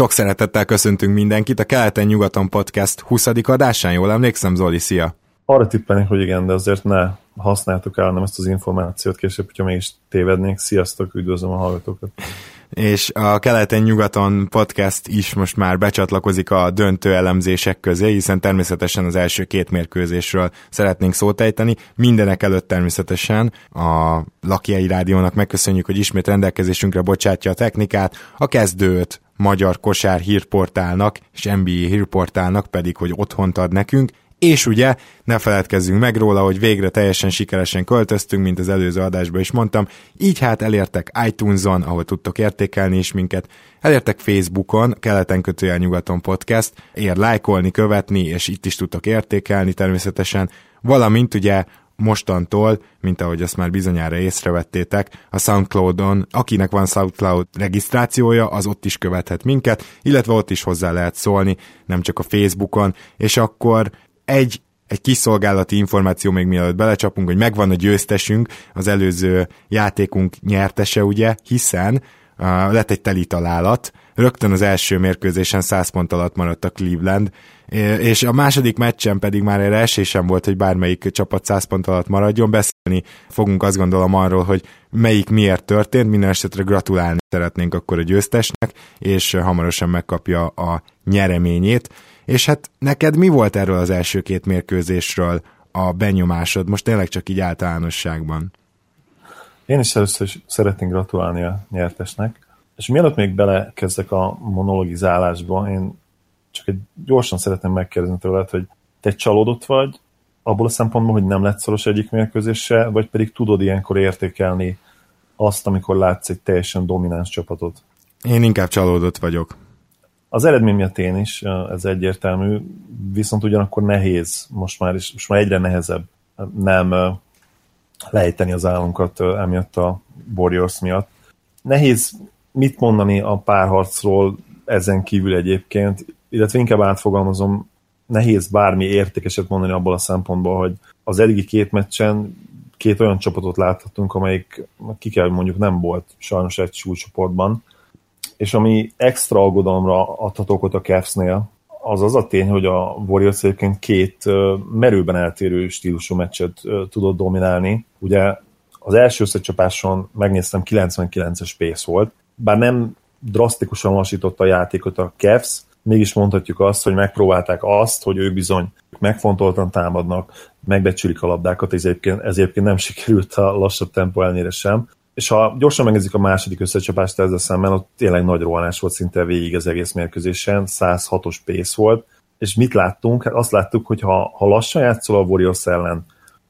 Sok szeretettel köszöntünk mindenkit a Keleten-nyugaton podcast 20. adásán, jól emlékszem, Zoli, szia! Arra tippelnék, hogy igen, de azért ne használtuk el nem ezt az információt később, hogyha mégis tévednék. Sziasztok, üdvözlöm a hallgatókat! és a Keleten-nyugaton podcast is most már becsatlakozik a döntő elemzések közé, hiszen természetesen az első két mérkőzésről szeretnénk szót ejteni. Mindenek előtt természetesen a Lakiai Rádiónak megköszönjük, hogy ismét rendelkezésünkre bocsátja a technikát, a kezdőt, magyar kosár hírportálnak és NBA hírportálnak pedig, hogy otthont ad nekünk, és ugye ne feledkezzünk meg róla, hogy végre teljesen sikeresen költöztünk, mint az előző adásban is mondtam, így hát elértek iTunes-on, ahol tudtok értékelni is minket, elértek Facebookon, keleten kötőjel nyugaton podcast, ér lájkolni, követni, és itt is tudtok értékelni természetesen, valamint ugye mostantól, mint ahogy azt már bizonyára észrevettétek, a Soundcloud-on, akinek van Soundcloud regisztrációja, az ott is követhet minket, illetve ott is hozzá lehet szólni, nem csak a Facebookon, és akkor egy egy kiszolgálati információ még mielőtt belecsapunk, hogy megvan a győztesünk, az előző játékunk nyertese, ugye, hiszen uh, lett egy teli találat, rögtön az első mérkőzésen 100 pont alatt maradt a Cleveland, és a második meccsen pedig már erre esély volt, hogy bármelyik csapat 100 pont alatt maradjon. Beszélni fogunk azt gondolom arról, hogy melyik miért történt, minden esetre gratulálni szeretnénk akkor a győztesnek, és hamarosan megkapja a nyereményét. És hát neked mi volt erről az első két mérkőzésről a benyomásod, most tényleg csak így általánosságban? Én is először is szeretnék gratulálni a nyertesnek, és mielőtt még belekezdek a monologizálásba, én csak egy gyorsan szeretném megkérdezni tőled, hogy te csalódott vagy abból a szempontból, hogy nem lett szoros egyik mérkőzése, vagy pedig tudod ilyenkor értékelni azt, amikor látsz egy teljesen domináns csapatot? Én inkább csalódott vagyok. Az eredmény miatt én is, ez egyértelmű, viszont ugyanakkor nehéz, most már, is, most már egyre nehezebb nem lejteni az állunkat emiatt a Warriors miatt. Nehéz mit mondani a párharcról ezen kívül egyébként, illetve inkább átfogalmazom, nehéz bármi értékeset mondani abból a szempontból, hogy az eddigi két meccsen két olyan csapatot láthatunk, amelyik ki kell mondjuk nem volt sajnos egy súlycsoportban, és ami extra aggodalomra adhat okot a Cavs-nél, az az a tény, hogy a Warriors egyébként két merőben eltérő stílusú meccset tudott dominálni. Ugye az első összecsapáson megnéztem 99-es pace volt, bár nem drasztikusan lassította a játékot a Cavs, mégis mondhatjuk azt, hogy megpróbálták azt, hogy ő bizony megfontoltan támadnak, megbecsülik a labdákat, ez egyébként, ez egyébként nem sikerült a lassabb tempó ellenére sem. És ha gyorsan megnézzük a második összecsapást ezzel szemben, ott tényleg nagy rohanás volt szinte végig az egész mérkőzésen, 106-os pace volt, és mit láttunk? Hát azt láttuk, hogy ha, ha lassan játszol a Warriors ellen,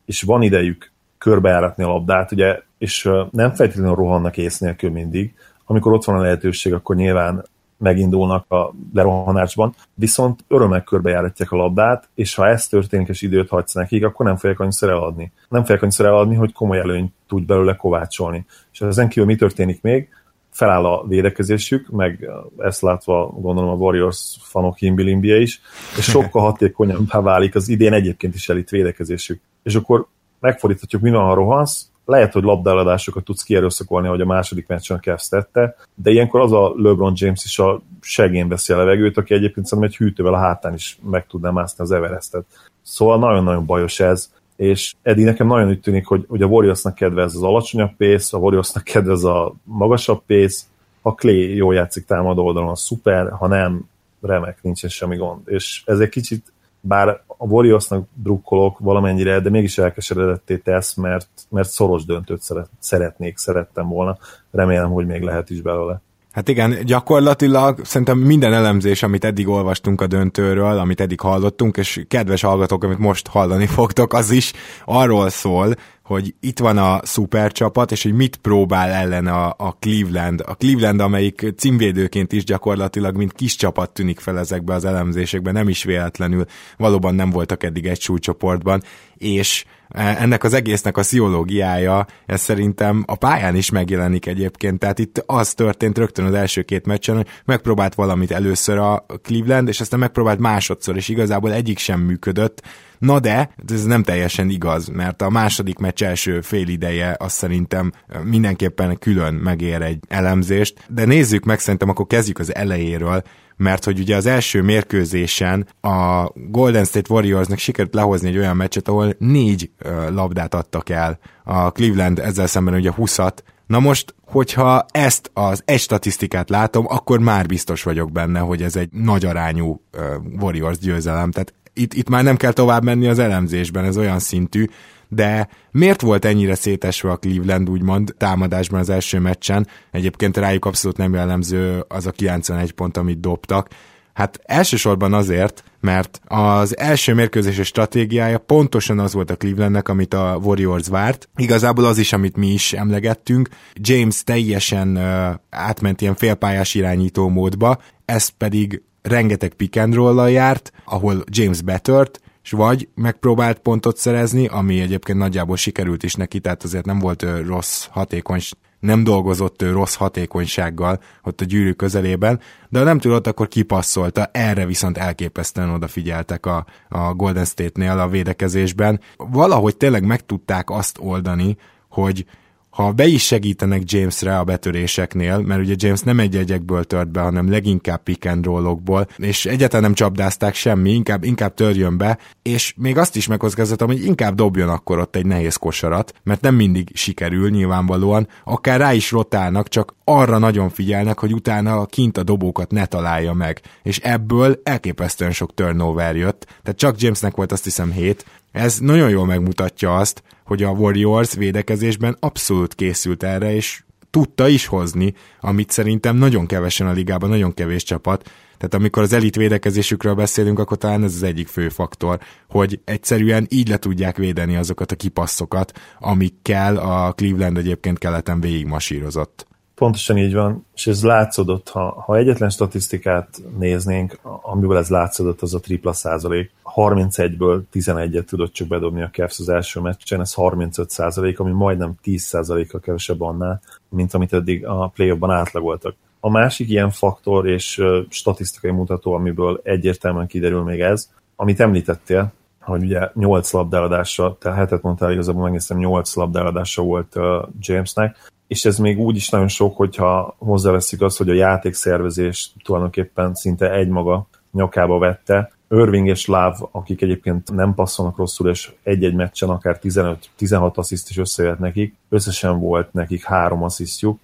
és van idejük körbejáratni a labdát, ugye, és nem feltétlenül rohannak ész nélkül mindig, amikor ott van a lehetőség, akkor nyilván megindulnak a lerohanásban, viszont örömmel körbejáratják a labdát, és ha ez történik, és időt hagysz nekik, akkor nem fogják annyiszor eladni. Nem fogják annyiszor eladni, hogy komoly előnyt tud belőle kovácsolni. És ezen kívül mi történik még? Feláll a védekezésük, meg ezt látva gondolom a Warriors fanok himbilimbie is, és sokkal hatékonyabbá válik az idén egyébként is elit védekezésük. És akkor megfordíthatjuk, mi van, ha rohansz, lehet, hogy labdáladásokat tudsz kierőszakolni, hogy a második meccsen a Cavs tette, de ilyenkor az a LeBron James is a segén veszi a levegőt, aki egyébként szerintem egy hűtővel a hátán is meg tudná mászni az Everestet. Szóval nagyon-nagyon bajos ez, és eddig nekem nagyon úgy tűnik, hogy, hogy a Warriorsnak kedvez az alacsonyabb pace, a Warriorsnak kedvez a magasabb pace, ha Clay jól játszik támadó oldalon, szuper, ha nem, remek, nincsen semmi gond. És ez egy kicsit bár a Warriorsnak drukkolok valamennyire, de mégis elkeseredetté tesz, mert, mert szoros döntőt szeret, szeretnék, szerettem volna. Remélem, hogy még lehet is belőle. Hát igen, gyakorlatilag szerintem minden elemzés, amit eddig olvastunk a döntőről, amit eddig hallottunk, és kedves hallgatók, amit most hallani fogtok, az is arról szól, hogy itt van a szupercsapat, és hogy mit próbál ellen a, a Cleveland. A Cleveland, amelyik címvédőként is gyakorlatilag, mint kis csapat tűnik fel ezekbe az elemzésekben, nem is véletlenül, valóban nem voltak eddig egy súlycsoportban, és e, ennek az egésznek a sziológiája, ez szerintem a pályán is megjelenik egyébként, tehát itt az történt rögtön az első két meccsen, hogy megpróbált valamit először a Cleveland, és aztán megpróbált másodszor, és igazából egyik sem működött, Na de, ez nem teljesen igaz, mert a második meccs első fél ideje azt szerintem mindenképpen külön megér egy elemzést, de nézzük meg, szerintem akkor kezdjük az elejéről, mert hogy ugye az első mérkőzésen a Golden State Warriorsnak sikerült lehozni egy olyan meccset, ahol négy labdát adtak el. A Cleveland ezzel szemben ugye 20-at, Na most, hogyha ezt az egy statisztikát látom, akkor már biztos vagyok benne, hogy ez egy nagy arányú uh, Warriors győzelem. Tehát itt, itt már nem kell tovább menni az elemzésben, ez olyan szintű, de miért volt ennyire szétesve a Cleveland úgymond támadásban az első meccsen? Egyébként rájuk abszolút nem jellemző az a 91 pont, amit dobtak. Hát elsősorban azért, mert az első mérkőzéses stratégiája pontosan az volt a Clevelandnek, amit a Warriors várt. Igazából az is, amit mi is emlegettünk. James teljesen uh, átment ilyen félpályás irányító módba, ez pedig rengeteg pick and járt, ahol James betört, és vagy megpróbált pontot szerezni, ami egyébként nagyjából sikerült is neki, tehát azért nem volt rossz hatékony nem dolgozott ő rossz hatékonysággal ott a gyűrű közelében, de ha nem tudott, akkor kipasszolta, erre viszont elképesztően odafigyeltek a, a Golden State-nél a védekezésben. Valahogy tényleg meg tudták azt oldani, hogy ha be is segítenek Jamesre a betöréseknél, mert ugye James nem egy egyekből tört be, hanem leginkább pick and rollokból, és egyáltalán nem csapdázták semmi, inkább, inkább törjön be, és még azt is megkockáztatom, hogy inkább dobjon akkor ott egy nehéz kosarat, mert nem mindig sikerül nyilvánvalóan, akár rá is rotálnak, csak arra nagyon figyelnek, hogy utána kint a dobókat ne találja meg, és ebből elképesztően sok turnover jött, tehát csak Jamesnek volt azt hiszem 7, ez nagyon jól megmutatja azt, hogy a Warriors védekezésben abszolút készült erre, és tudta is hozni, amit szerintem nagyon kevesen a ligában, nagyon kevés csapat. Tehát amikor az elit védekezésükről beszélünk, akkor talán ez az egyik fő faktor, hogy egyszerűen így le tudják védeni azokat a kipasszokat, amikkel a Cleveland egyébként keleten végigmasírozott. Pontosan így van, és ez látszódott, ha, ha egyetlen statisztikát néznénk, amiből ez látszódott, az a tripla százalék. 31-ből 11-et tudott csak bedobni a Cavs az első meccsen, ez 35 százalék, ami majdnem 10 százaléka kevesebb annál, mint amit eddig a play átlagoltak. A másik ilyen faktor és statisztikai mutató, amiből egyértelműen kiderül még ez, amit említettél, hogy ugye 8 labdáladásra, te hetet mondtál, igazából megnéztem, 8 labdáladása volt Jamesnek, és ez még úgy is nagyon sok, hogyha hozzáveszik azt, hogy a játékszervezés tulajdonképpen szinte egymaga nyakába vette. Irving és Láv, akik egyébként nem passzolnak rosszul, és egy-egy meccsen akár 15-16 assziszt is összejött nekik, összesen volt nekik három asszisztjuk,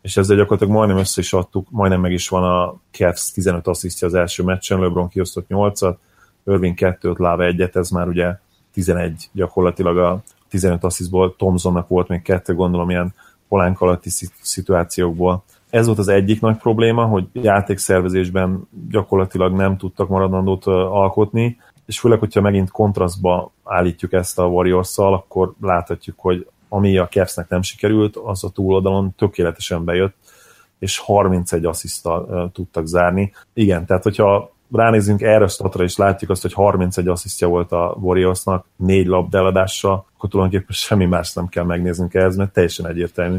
és ezzel gyakorlatilag majdnem össze is adtuk, majdnem meg is van a Cavs 15 asszisztja az első meccsen, LeBron kiosztott 8-at, Irving 2-t, Láv 1-et, ez már ugye 11 gyakorlatilag a 15 asszisztból, Thomsonnak volt még kettő, gondolom ilyen polánk alatti szituációkból. Ez volt az egyik nagy probléma, hogy játékszervezésben gyakorlatilag nem tudtak maradandót alkotni, és főleg, hogyha megint kontrasztba állítjuk ezt a warriors akkor láthatjuk, hogy ami a Cavsnek nem sikerült, az a túloldalon tökéletesen bejött, és 31 asszisztal tudtak zárni. Igen, tehát hogyha ránézünk erre a statra, és látjuk azt, hogy 31 asszisztja volt a Warriorsnak, négy labdeladással, akkor tulajdonképpen semmi más nem kell megnéznünk ehhez, mert teljesen egyértelmű,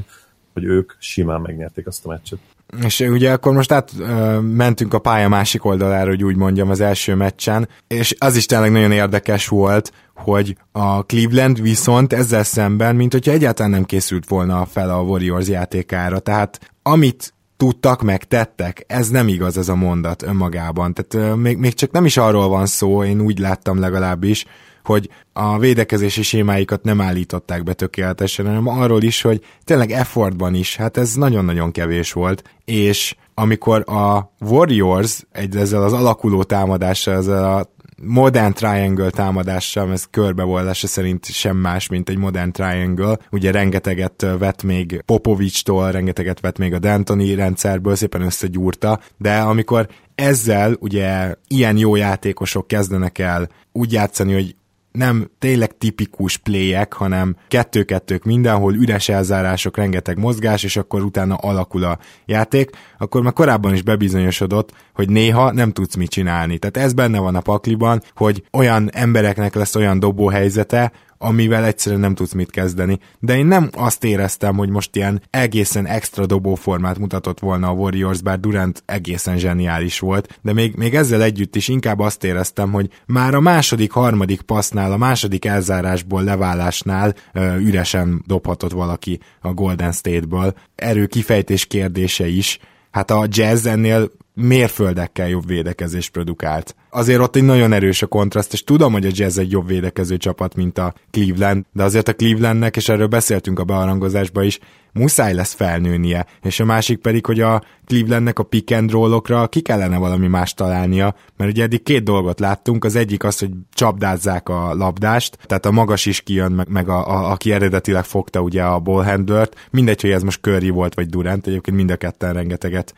hogy ők simán megnyerték azt a meccset. És ugye akkor most át ö, mentünk a pálya másik oldalára, hogy úgy mondjam, az első meccsen, és az is tényleg nagyon érdekes volt, hogy a Cleveland viszont ezzel szemben, mint hogyha egyáltalán nem készült volna fel a Warriors játékára, tehát amit tudtak, meg tettek. Ez nem igaz ez a mondat önmagában. Tehát még, még csak nem is arról van szó, én úgy láttam legalábbis, hogy a védekezési sémáikat nem állították be tökéletesen, hanem arról is, hogy tényleg effortban is, hát ez nagyon-nagyon kevés volt, és amikor a Warriors egy ezzel az alakuló támadással, ezzel a modern triangle támadással, ez körbevolása szerint sem más, mint egy modern triangle. Ugye rengeteget vett még Popovich-tól, rengeteget vett még a D'Antoni rendszerből, szépen összegyúrta, de amikor ezzel ugye ilyen jó játékosok kezdenek el úgy játszani, hogy nem tényleg tipikus playek, hanem kettő-kettők mindenhol, üres elzárások, rengeteg mozgás, és akkor utána alakul a játék, akkor már korábban is bebizonyosodott, hogy néha nem tudsz mit csinálni. Tehát ez benne van a pakliban, hogy olyan embereknek lesz olyan dobó helyzete, amivel egyszerűen nem tudsz mit kezdeni. De én nem azt éreztem, hogy most ilyen egészen extra dobóformát mutatott volna a Warriors, bár Durant egészen zseniális volt, de még, még ezzel együtt is inkább azt éreztem, hogy már a második, harmadik passznál, a második elzárásból, leválásnál ö, üresen dobhatott valaki a Golden State-ből. Erő kifejtés kérdése is. Hát a jazz ennél mérföldekkel jobb védekezés produkált. Azért ott egy nagyon erős a kontraszt, és tudom, hogy a Jazz egy jobb védekező csapat, mint a Cleveland, de azért a Clevelandnek, és erről beszéltünk a bearangozásban is, muszáj lesz felnőnie, és a másik pedig, hogy a Clevelandnek a pick and roll-okra ki kellene valami más találnia, mert ugye eddig két dolgot láttunk, az egyik az, hogy csapdázzák a labdást, tehát a magas is kijön, meg, meg a, a, aki eredetileg fogta ugye a ballhandlert, mindegy, hogy ez most Curry volt, vagy Durant, egyébként mind a ketten rengeteget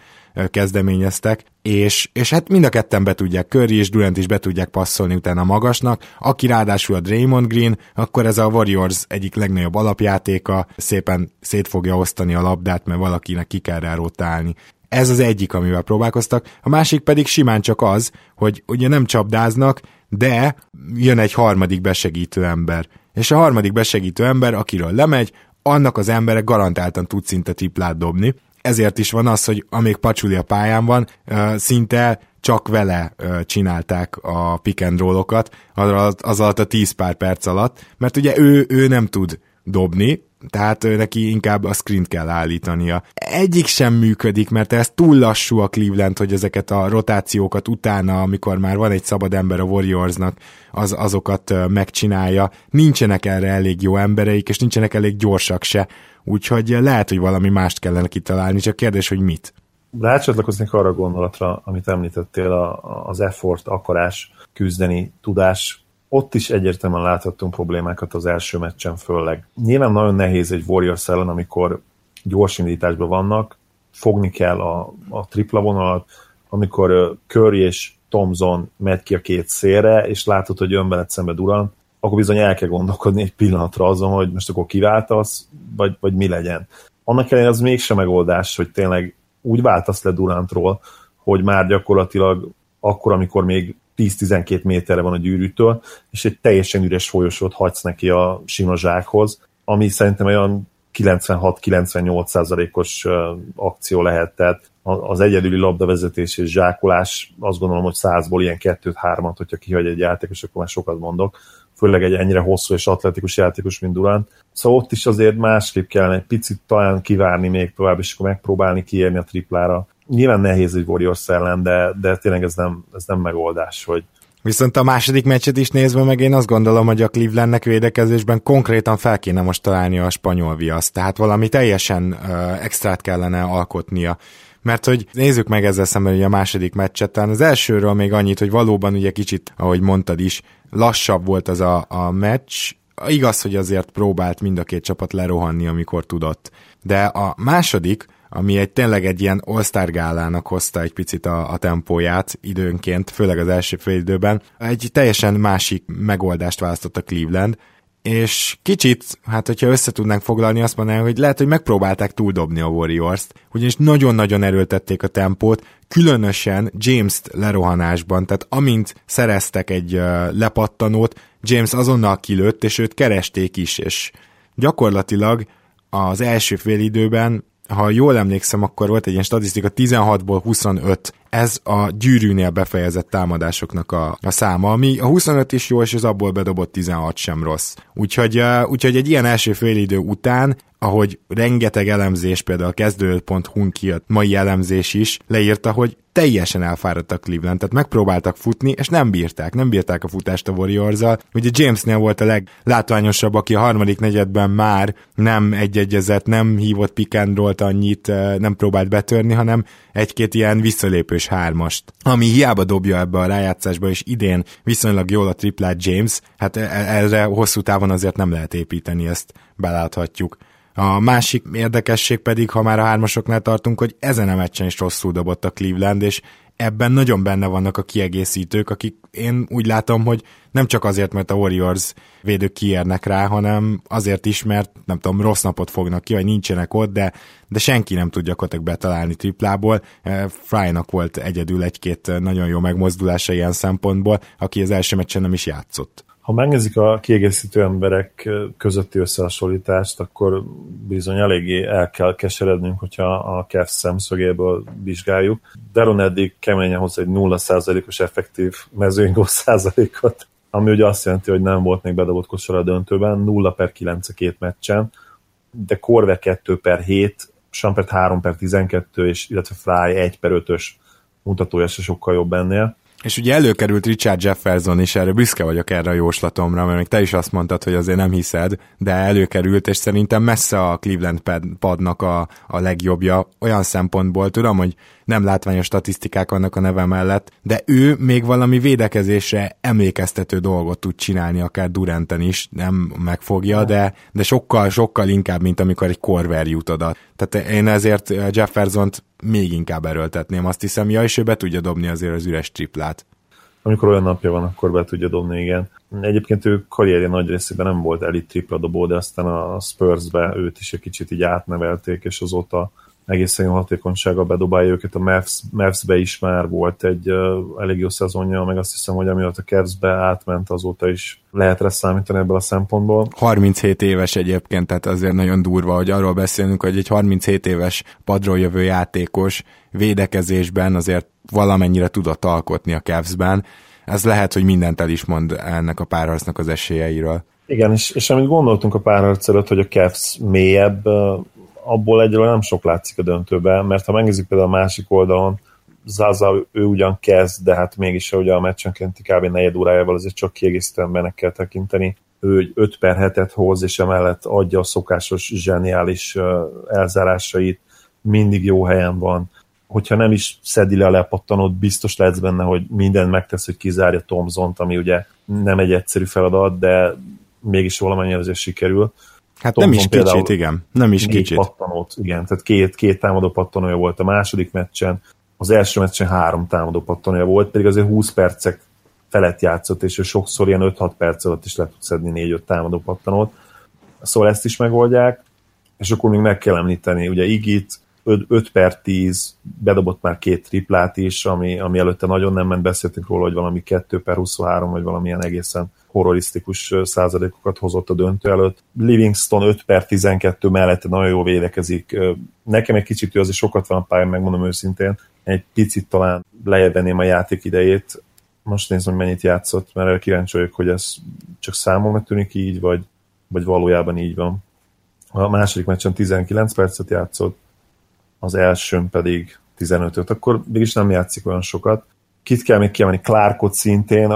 kezdeményeztek, és, és hát mind a ketten be tudják, Curry és Durant is be tudják passzolni utána magasnak, aki ráadásul a Draymond Green, akkor ez a Warriors egyik legnagyobb alapjátéka, szépen szét fogja osztani a labdát, mert valakinek ki kell rá rotálni. Ez az egyik, amivel próbálkoztak, a másik pedig simán csak az, hogy ugye nem csapdáznak, de jön egy harmadik besegítő ember. És a harmadik besegítő ember, akiről lemegy, annak az embere garantáltan tud szinte triplát dobni, ezért is van az, hogy amíg Pacsuli a pályán van, szinte csak vele csinálták a pick and roll-okat, az alatt a 10 pár perc alatt, mert ugye ő, ő nem tud dobni, tehát neki inkább a screen kell állítania. Egyik sem működik, mert ez túl lassú a Cleveland, hogy ezeket a rotációkat utána, amikor már van egy szabad ember a Warriorsnak, az, azokat megcsinálja. Nincsenek erre elég jó embereik, és nincsenek elég gyorsak se. Úgyhogy lehet, hogy valami mást kellene kitalálni, csak kérdés, hogy mit. Rácsatlakoznék arra a gondolatra, amit említettél, az effort, akarás, küzdeni, tudás. Ott is egyértelműen láthattunk problémákat az első meccsen főleg. Nyilván nagyon nehéz egy Warriors ellen, amikor gyors indításban vannak, fogni kell a, a tripla vonalat, amikor Curry és Thompson megy ki a két szélre, és látod, hogy jön veled szembe Durant, akkor bizony el kell gondolkodni egy pillanatra azon, hogy most akkor kiváltasz, vagy, vagy mi legyen. Annak ellenére az mégsem megoldás, hogy tényleg úgy váltasz le Durantról, hogy már gyakorlatilag akkor, amikor még 10-12 méterre van a gyűrűtől, és egy teljesen üres folyosót hagysz neki a sima zsákhoz, ami szerintem olyan 96-98%-os akció lehet, tehát az egyedüli labdavezetés és zsákolás, azt gondolom, hogy százból ilyen kettőt-hármat, hogyha kihagy egy játékos, akkor már sokat mondok, főleg egy ennyire hosszú és atletikus játékos, mint Durant. Szóval ott is azért másképp kellene egy picit talán kivárni még tovább, és akkor megpróbálni kiérni a triplára. Nyilván nehéz egy Warriors ellen, de, de tényleg ez nem, ez nem megoldás, hogy, Viszont a második meccset is nézve meg én azt gondolom, hogy a Clevelandnek védekezésben konkrétan fel kéne most találni a spanyol viaszt, tehát valami teljesen uh, extrát kellene alkotnia. Mert hogy nézzük meg ezzel szemben hogy a második meccset, az elsőről még annyit, hogy valóban ugye kicsit, ahogy mondtad is, lassabb volt az a, a meccs, igaz, hogy azért próbált mind a két csapat lerohanni, amikor tudott. De a második, ami egy tényleg egy ilyen all gálának hozta egy picit a, a tempóját időnként, főleg az első fél. Egy teljesen másik megoldást választott a Cleveland, és kicsit, hát hogyha össze tudnánk foglalni, azt mondanám, hogy lehet, hogy megpróbálták túldobni a Warriors-t, ugyanis nagyon-nagyon erőltették a tempót, különösen James-t lerohanásban, tehát amint szereztek egy uh, lepattanót, James azonnal kilőtt, és őt keresték is, és gyakorlatilag az első fél időben ha jól emlékszem, akkor volt egy ilyen statisztika, 16-ból 25 ez a gyűrűnél befejezett támadásoknak a, a száma, ami a 25 is jó, és az abból bedobott 16 sem rossz. Úgyhogy, úgyhogy egy ilyen első félidő után ahogy rengeteg elemzés, például a kezdő.hu-n kijött mai elemzés is, leírta, hogy teljesen elfáradt a Cleveland, tehát megpróbáltak futni, és nem bírták, nem bírták a futást a warriors Ugye Jamesnél volt a leglátványosabb, aki a harmadik negyedben már nem egyegyezett, nem hívott and annyit, eh, nem próbált betörni, hanem egy-két ilyen visszalépős hármast, ami hiába dobja ebbe a rájátszásba, és idén viszonylag jól a triplát James, hát e-, erre hosszú távon azért nem lehet építeni, ezt beláthatjuk. A másik érdekesség pedig, ha már a hármasoknál tartunk, hogy ezen a meccsen is rosszul dobott a Cleveland, és ebben nagyon benne vannak a kiegészítők, akik én úgy látom, hogy nem csak azért, mert a Warriors védők kiérnek rá, hanem azért is, mert nem tudom, rossz napot fognak ki, vagy nincsenek ott, de, de senki nem tud gyakorlatilag betalálni triplából. Eh, Frynak volt egyedül egy-két nagyon jó megmozdulása ilyen szempontból, aki az első meccsen nem is játszott. Ha megnézik a kiegészítő emberek közötti összehasonlítást, akkor bizony eléggé el kell keserednünk, hogyha a Cavs szemszögéből vizsgáljuk. Deron eddig keményen hoz egy 0%-os effektív mezőingó százalékot, ami ugye azt jelenti, hogy nem volt még bedobott kosar a döntőben, 0 per 9 a két meccsen, de Korve 2 per 7, Sampert 3 per 12, és illetve Fry 1 per 5-ös mutatója se sokkal jobb ennél. És ugye előkerült Richard Jefferson is, erre büszke vagyok erre a jóslatomra, mert még te is azt mondtad, hogy azért nem hiszed, de előkerült, és szerintem messze a Cleveland padnak a, a legjobbja olyan szempontból, tudom, hogy nem látványos statisztikák vannak a neve mellett, de ő még valami védekezésre emlékeztető dolgot tud csinálni, akár Duranten is, nem megfogja, de, de sokkal, sokkal inkább, mint amikor egy korver jut oda. Tehát én ezért Jeffersont még inkább erőltetném, azt hiszem, ja, és ő be tudja dobni azért az üres triplát. Amikor olyan napja van, akkor be tudja dobni, igen. Egyébként ő karrierje nagy részében nem volt elit tripla dobó, de aztán a Spursbe őt is egy kicsit így átnevelték, és azóta egészen jó hatékonysága bedobálja őket. A Mavs, Mavs-be is már volt egy uh, elég jó szezonja, meg azt hiszem, hogy amiatt a Cavs-be átment, azóta is lehet rá számítani ebből a szempontból. 37 éves egyébként, tehát azért nagyon durva, hogy arról beszélünk, hogy egy 37 éves padról jövő játékos védekezésben azért valamennyire tudott alkotni a Cavs-ben. Ez lehet, hogy mindent el is mond ennek a párharcnak az esélyeiről. Igen, és, és amit gondoltunk a párharc előtt, hogy a Cavs mélyebb, abból egyről nem sok látszik a döntőben, mert ha megnézzük például a másik oldalon, Zaza ő ugyan kezd, de hát mégis ugye a meccsenkénti kb. negyed órájával azért csak kiegészítő embernek kell tekinteni. Ő 5 per 7-et hoz, és emellett adja a szokásos zseniális elzárásait, mindig jó helyen van. Hogyha nem is szedi le a lepattanót, biztos lehetsz benne, hogy minden megtesz, hogy kizárja Tomzont, ami ugye nem egy egyszerű feladat, de mégis valamennyire azért sikerül. Hát Thompson nem is kicsit, igen. Nem is kicsit. pattanót, igen. Tehát két, két támadó pattanója volt a második meccsen, az első meccsen három támadó pattanója volt, pedig azért 20 percek felett játszott, és ő sokszor ilyen 5-6 perc alatt is le tud szedni 4-5 támadó pattanót. Szóval ezt is megoldják, és akkor még meg kell említeni, ugye Igit 5, 5 per 10, bedobott már két triplát is, ami, ami előtte nagyon nem ment, beszéltünk róla, hogy valami 2 per 23, vagy valamilyen egészen horrorisztikus százalékokat hozott a döntő előtt. Livingston 5 per 12 mellette nagyon jól védekezik. Nekem egy kicsit ő azért sokat van a pályán, megmondom őszintén. Egy picit talán lejjebb a játék idejét. Most nézem, hogy mennyit játszott, mert erre kíváncsi vagyok, hogy ez csak számomra tűnik így, vagy, vagy valójában így van. A második meccsen 19 percet játszott, az elsőn pedig 15-öt, akkor mégis nem játszik olyan sokat kit kell még kiemelni, Clarkot szintén,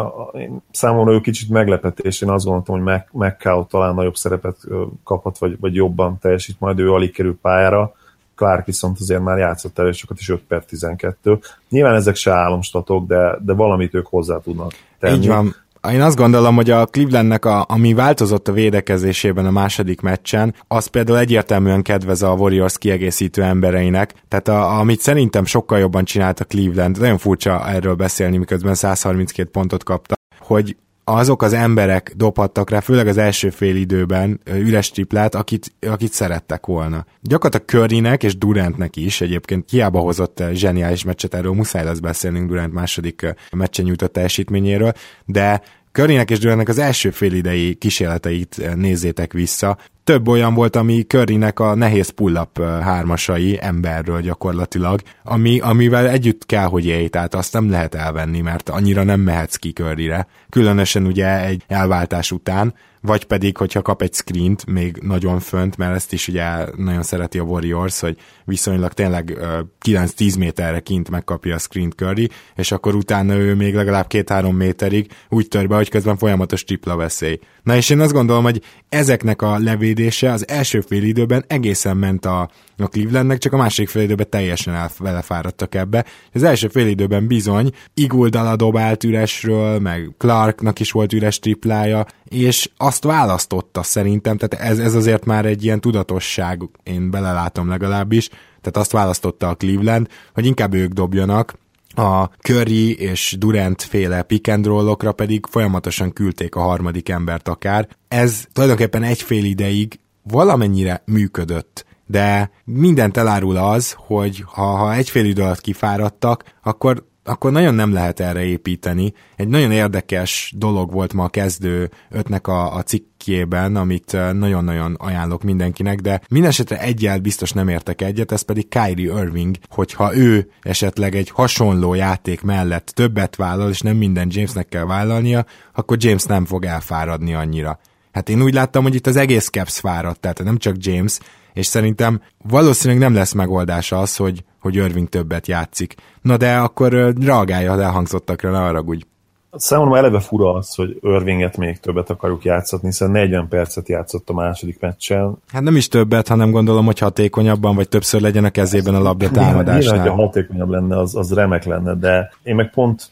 számomra ő kicsit meglepetés, én azt gondoltam, hogy McCall talán nagyobb szerepet kaphat, vagy, vagy jobban teljesít, majd. Ő alig kerül pályára, Clark viszont azért már játszott elég sokat, és 5 per 12. Nyilván ezek se álomstatok, de, de valamit ők hozzá tudnak tenni. Így van én azt gondolom, hogy a Clevelandnek, a, ami változott a védekezésében a második meccsen, az például egyértelműen kedvez a Warriors kiegészítő embereinek, tehát a, amit szerintem sokkal jobban csinált a Cleveland, nagyon furcsa erről beszélni, miközben 132 pontot kapta, hogy azok az emberek dobhattak rá, főleg az első fél időben üres triplát, akit, akit szerettek volna. Gyakorlatilag Currynek és Durantnek is, egyébként hiába hozott zseniális meccset, erről muszáj lesz beszélnünk Durant második meccsen nyújtott teljesítményéről, de Currynek és Durantnek az első félidei kísérleteit nézzétek vissza. Több olyan volt, ami Currynek a nehéz pull-up hármasai emberről gyakorlatilag, ami, amivel együtt kell, hogy élj, tehát azt nem lehet elvenni, mert annyira nem mehetsz ki Curryre. Különösen ugye egy elváltás után, vagy pedig, hogyha kap egy screent még nagyon fönt, mert ezt is ugye nagyon szereti a Warriors, hogy viszonylag tényleg 9-10 méterre kint megkapja a screen Curry, és akkor utána ő még legalább 2-3 méterig úgy tör be, hogy közben folyamatos tripla veszély. Na és én azt gondolom, hogy ezeknek a levédése az első fél időben egészen ment a, a Clevelandnek, csak a másik fél időben teljesen el, belefáradtak ebbe. Az első fél időben bizony Iguldala dobált üresről, meg Clarknak is volt üres triplája, és azt választotta szerintem, tehát ez, ez azért már egy ilyen tudatosság, én belelátom legalábbis, tehát azt választotta a Cleveland, hogy inkább ők dobjanak, a Curry és Durant féle pick and roll pedig folyamatosan küldték a harmadik embert akár. Ez tulajdonképpen egy fél ideig valamennyire működött, de mindent elárul az, hogy ha, ha egy fél idő alatt kifáradtak, akkor akkor nagyon nem lehet erre építeni. Egy nagyon érdekes dolog volt ma a kezdő ötnek a, a cikkében, amit nagyon-nagyon ajánlok mindenkinek, de mindesetre egyel biztos nem értek egyet, ez pedig Kyrie Irving, hogyha ő esetleg egy hasonló játék mellett többet vállal, és nem minden Jamesnek kell vállalnia, akkor James nem fog elfáradni annyira. Hát én úgy láttam, hogy itt az egész Caps fáradt, tehát nem csak James, és szerintem valószínűleg nem lesz megoldása az, hogy, hogy Irving többet játszik. Na de akkor reagálja az elhangzottakra, ne arra úgy. Számomra eleve fura az, hogy Irvinget még többet akarjuk játszatni, hiszen 40 percet játszott a második meccsen. Hát nem is többet, hanem gondolom, hogy hatékonyabban, vagy többször legyen a kezében a labda támadásnál. Nyilván, ha hatékonyabb lenne, az, az remek lenne, de én meg pont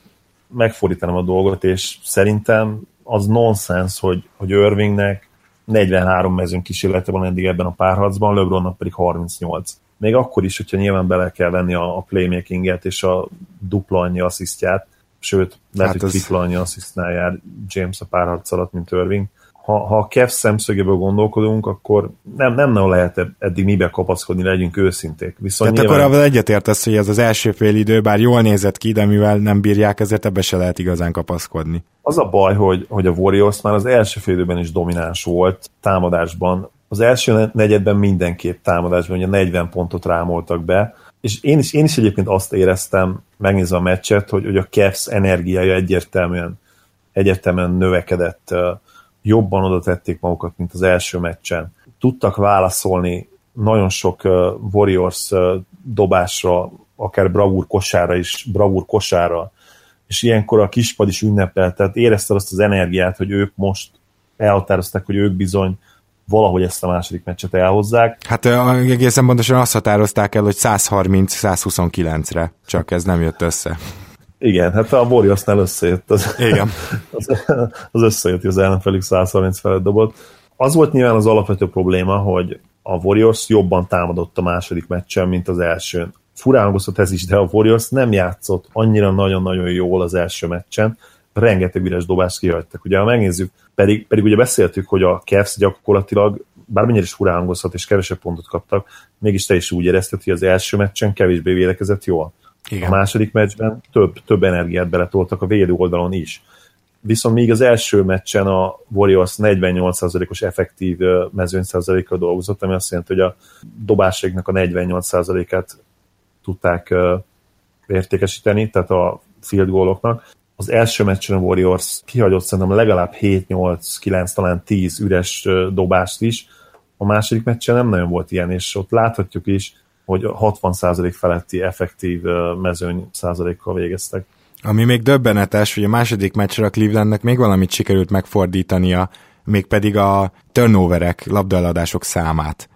megfordítanám a dolgot, és szerintem az nonsens, hogy, hogy Irvingnek 43 mezőn kísérlete van eddig ebben a párharcban, LeBronnak pedig 38. Még akkor is, hogyha nyilván bele kell venni a, a playmakinget és a dupla annyi asszisztját, sőt, lehet, hát hogy az... tripla annyi asszisztnál jár James a párharc alatt, mint Irving ha, ha a Kev szemszögéből gondolkodunk, akkor nem, nem nagyon lehet eddig mibe kapaszkodni, legyünk őszinték. Viszont Tehát nyilván... akkor egyetértesz, hogy ez az első fél idő, bár jól nézett ki, de mivel nem bírják, ezért ebbe se lehet igazán kapaszkodni. Az a baj, hogy, hogy a Warriors már az első fél időben is domináns volt támadásban. Az első negyedben mindenképp támadásban, ugye 40 pontot rámoltak be, és én is, én is egyébként azt éreztem, megnézve a meccset, hogy, hogy a Cavs energiája egyértelműen, egyértelműen növekedett jobban oda tették magukat, mint az első meccsen. Tudtak válaszolni nagyon sok Warriors dobásra, akár bravúr kosára is, bravúr kosára, és ilyenkor a kispad is ünnepelt, tehát érezted azt az energiát, hogy ők most elhatározták, hogy ők bizony valahogy ezt a második meccset elhozzák. Hát egészen pontosan azt határozták el, hogy 130-129-re, csak ez nem jött össze. Igen, hát a Warriorsnál összejött az, Igen. az, az összejött, az ellenfelük 130 felett dobott. Az volt nyilván az alapvető probléma, hogy a Warriors jobban támadott a második meccsen, mint az elsőn. Furán ez is, de a Warriors nem játszott annyira nagyon-nagyon jól az első meccsen, rengeteg üres dobást kihagytak. Ugye, ha megnézzük, pedig, pedig ugye beszéltük, hogy a Cavs gyakorlatilag bármennyire is furán és kevesebb pontot kaptak, mégis te is úgy érezted, hogy az első meccsen kevésbé védekezett jól. Igen. A második meccsben több, több energiát beletoltak a védő oldalon is. Viszont még az első meccsen a Warriors 48%-os effektív mezőnyszázalékkal dolgozott, ami azt jelenti, hogy a dobásaiknak a 48%-át tudták értékesíteni, tehát a field goaloknak. Az első meccsen a Warriors kihagyott szerintem legalább 7-8-9, talán 10 üres dobást is, a második meccsen nem nagyon volt ilyen, és ott láthatjuk is, hogy 60% feletti effektív mezőny százalékkal végeztek. Ami még döbbenetes, hogy a második meccsre a Clevelandnek még valamit sikerült megfordítania, mégpedig a turnoverek, labdaladások számát.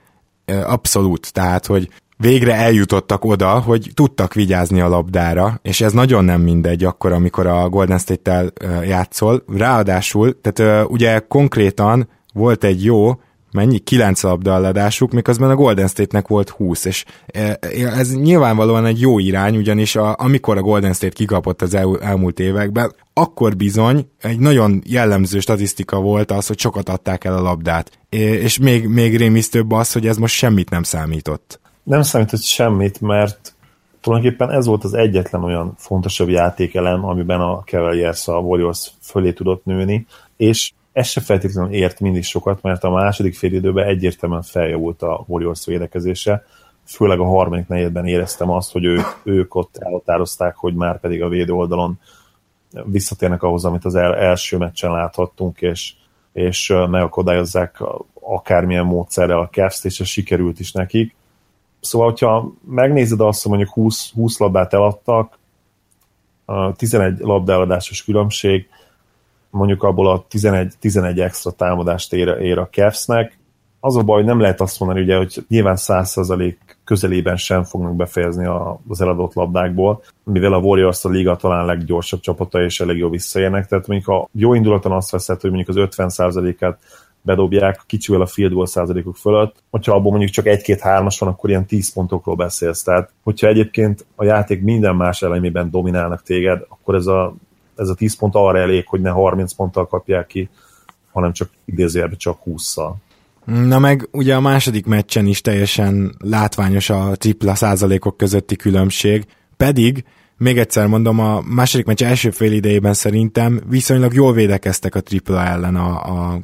Abszolút, tehát, hogy végre eljutottak oda, hogy tudtak vigyázni a labdára, és ez nagyon nem mindegy akkor, amikor a Golden State-tel játszol. Ráadásul, tehát ugye konkrétan volt egy jó mennyi? 9 labdaladásuk, miközben a Golden State-nek volt 20, és ez nyilvánvalóan egy jó irány, ugyanis a, amikor a Golden State kikapott az el, elmúlt években, akkor bizony egy nagyon jellemző statisztika volt az, hogy sokat adták el a labdát. És még, még rémisztőbb az, hogy ez most semmit nem számított. Nem számított semmit, mert tulajdonképpen ez volt az egyetlen olyan fontosabb játékelem, amiben a Cavaliers a Warriors fölé tudott nőni, és ez se feltétlenül ért mindig sokat, mert a második fél időben egyértelműen feljavult a Warriors védekezése, főleg a harmadik negyedben éreztem azt, hogy ők, ők ott elhatározták, hogy már pedig a védő oldalon visszatérnek ahhoz, amit az el, első meccsen láthattunk, és, és megakadályozzák akármilyen módszerrel a cavs és ez sikerült is nekik. Szóval, hogyha megnézed azt, hogy mondjuk 20, 20 labdát eladtak, 11 labdáladásos különbség, mondjuk abból a 11, 11 extra támadást ér, ér a Cavs-nek. Az a baj, hogy nem lehet azt mondani, ugye, hogy nyilván 100% közelében sem fognak befejezni a, az eladott labdákból, mivel a Warriors a liga talán leggyorsabb csapata és elég jó visszaérnek, tehát mondjuk a jó indulaton azt veszett, hogy mondjuk az 50%-át bedobják kicsivel a field goal százalékuk fölött. Hogyha abból mondjuk csak egy-két-hármas van, akkor ilyen 10 pontokról beszélsz. Tehát, hogyha egyébként a játék minden más elemében dominálnak téged, akkor ez a ez a 10 pont arra elég, hogy ne 30 ponttal kapják ki, hanem csak idézőjelben csak 20-szal. Na meg ugye a második meccsen is teljesen látványos a tripla százalékok közötti különbség, pedig még egyszer mondom, a második meccs első fél idejében szerintem viszonylag jól védekeztek a tripla ellen a, a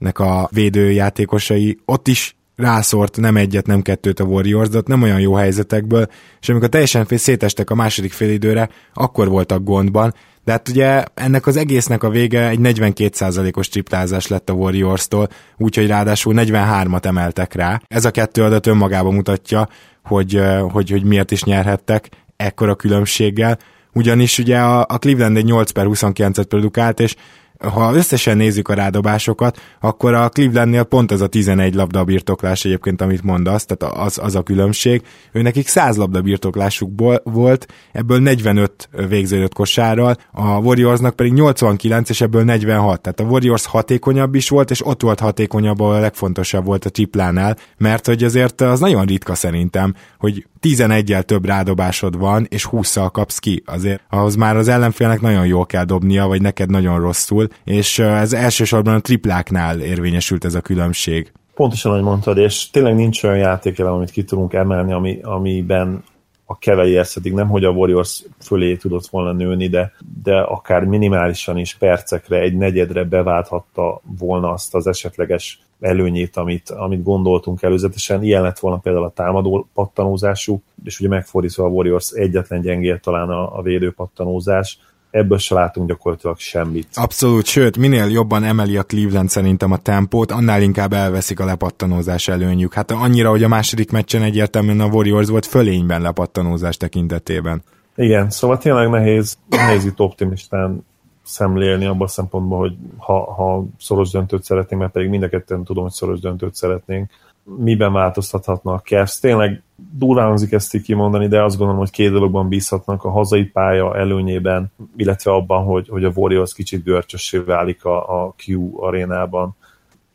Cavs-nek a védőjátékosai. Ott is rászort nem egyet, nem kettőt a Warriors, de ott nem olyan jó helyzetekből, és amikor teljesen fél szétestek a második fél időre, akkor voltak gondban, de hát ugye ennek az egésznek a vége egy 42%-os triplázás lett a Warriors-tól, úgyhogy ráadásul 43-at emeltek rá. Ez a kettő adat önmagában mutatja, hogy, hogy, hogy miért is nyerhettek ekkora különbséggel, ugyanis ugye a, a Cleveland egy 8 per 29-et produkált, és ha összesen nézzük a rádobásokat, akkor a Clevelandnél pont ez a 11 labda birtoklás egyébként, amit mondasz, tehát az, az a különbség. Ő nekik 100 labda birtoklásuk volt, ebből 45 végződött kosárral, a Warriorsnak pedig 89, és ebből 46. Tehát a Warriors hatékonyabb is volt, és ott volt hatékonyabb, ahol a legfontosabb volt a triplánál, mert hogy azért az nagyon ritka szerintem, hogy 11-el több rádobásod van, és 20-szal kapsz ki. Azért ahhoz már az ellenfélnek nagyon jól kell dobnia, vagy neked nagyon rosszul, és ez elsősorban a tripláknál érvényesült ez a különbség. Pontosan, ahogy mondtad, és tényleg nincs olyan játékelem, amit ki tudunk emelni, ami, amiben a kevei eszedik, nem hogy a Warriors fölé tudott volna nőni, de, de akár minimálisan is percekre, egy negyedre beválthatta volna azt az esetleges előnyét, amit, amit gondoltunk előzetesen. Ilyen lett volna például a támadó pattanózásuk, és ugye megfordítva a Warriors egyetlen gyengél talán a, a védő pattanózás, ebből se látunk gyakorlatilag semmit. Abszolút, sőt, minél jobban emeli a Cleveland szerintem a tempót, annál inkább elveszik a lepattanózás előnyük. Hát annyira, hogy a második meccsen egyértelműen a Warriors volt fölényben lepattanózás tekintetében. Igen, szóval tényleg nehéz, nehéz itt optimistán szemlélni abban a szempontból, hogy ha, ha szoros döntőt szeretnénk, mert pedig mind a ketten tudom, hogy szoros döntőt szeretnénk, miben változtathatnak a Cavs. Tényleg durvánzik ezt így kimondani, de azt gondolom, hogy két dologban bízhatnak a hazai pálya előnyében, illetve abban, hogy, hogy a Warriors kicsit görcsössé válik a, a Q arénában,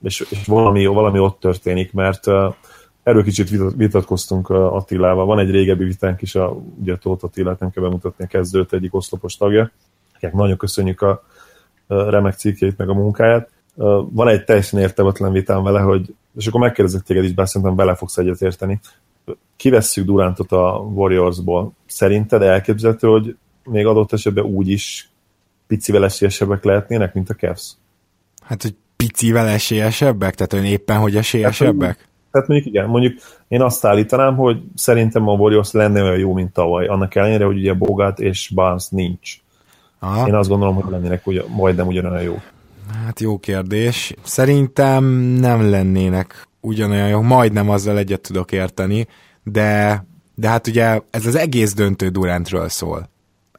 és, és valami, valami ott történik, mert uh, erről kicsit vitatkoztunk uh, Attilával. Van egy régebbi vitánk is, a, ugye Tóth Attilát nem kell bemutatni a kezdőt, egyik oszlopos tagja, akik nagyon köszönjük a uh, remek cikkét, meg a munkáját. Uh, van egy teljesen értelmetlen vitám vele, hogy és akkor megkérdezek téged is, bár szerintem bele fogsz egyet érteni. Kivesszük Durantot a Warriorsból. Szerinted elképzelhető, hogy még adott esetben úgy is picivel esélyesebbek lehetnének, mint a Cavs? Hát, hogy picivel esélyesebbek? Tehát olyan éppen, hogy esélyesebbek? Hát, tehát mondjuk igen, mondjuk én azt állítanám, hogy szerintem a Warriors lenne olyan jó, mint tavaly, annak ellenére, hogy ugye Bogart és Barnes nincs. Aha. Én azt gondolom, hogy lennének ugye, majdnem ugyanolyan jó. Hát jó kérdés. Szerintem nem lennének ugyanolyan jó, majdnem azzal egyet tudok érteni, de, de hát ugye ez az egész döntő Durantről szól.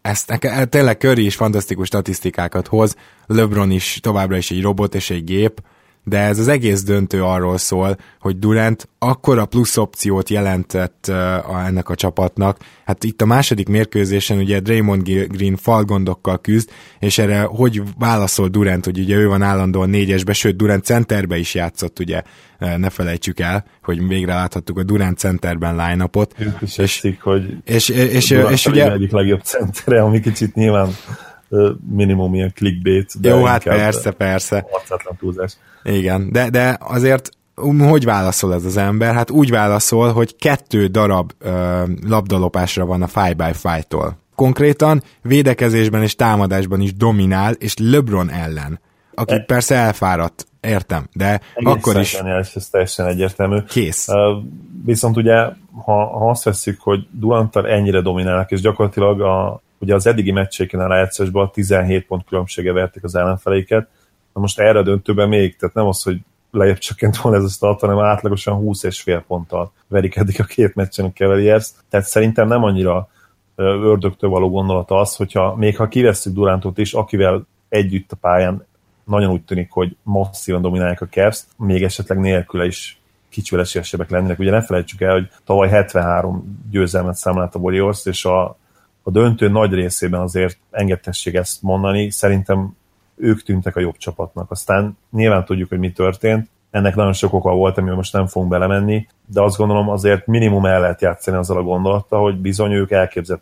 Ezt neke, tényleg Curry is fantasztikus statisztikákat hoz, LeBron is továbbra is egy robot és egy gép, de ez az egész döntő arról szól, hogy Durant akkora plusz opciót jelentett uh, ennek a csapatnak. Hát itt a második mérkőzésen ugye Draymond Green falgondokkal küzd, és erre hogy válaszol Durant, hogy ugye ő van állandóan négyesbe, sőt Durant centerbe is játszott, ugye ne felejtsük el, hogy végre láthattuk a Durant centerben line-upot. És, és, hogy és, és, és, és ugye... egyik legjobb centere, ami kicsit nyilván minimum ilyen clickbait. De Jó, hát persze, persze. túlzás. Igen, de, de azért um, hogy válaszol ez az ember? Hát úgy válaszol, hogy kettő darab ö, labdalopásra van a 5x5-tól. Konkrétan védekezésben és támadásban is dominál, és LeBron ellen, aki e- persze elfáradt, értem, de Egész akkor is... Ez teljesen egyértelmű. Kész. Uh, viszont ugye, ha, ha azt veszük, hogy Durantal ennyire dominálnak, és gyakorlatilag a, ugye az eddigi meccséken a rájátszásban 17 pont különbsége verték az ellenfeleiket, na most erre a döntőben még, tehát nem az, hogy lejjebb csökkent volna ez a start, hanem átlagosan 20 és fél ponttal verik eddig a két meccsen a Cavaliers, tehát szerintem nem annyira ördögtől való gondolata az, hogyha még ha kivesszük Durántot is, akivel együtt a pályán nagyon úgy tűnik, hogy masszívan dominálják a Cavs, még esetleg nélküle is kicsivel esélyesebbek lennének. Ugye ne felejtsük el, hogy tavaly 73 győzelmet számlált a Warriors, és a a döntő nagy részében azért engedtessék ezt mondani, szerintem ők tűntek a jobb csapatnak. Aztán nyilván tudjuk, hogy mi történt, ennek nagyon sok oka volt, amivel most nem fogunk belemenni, de azt gondolom azért minimum el lehet játszani azzal a gondolattal, hogy bizony ők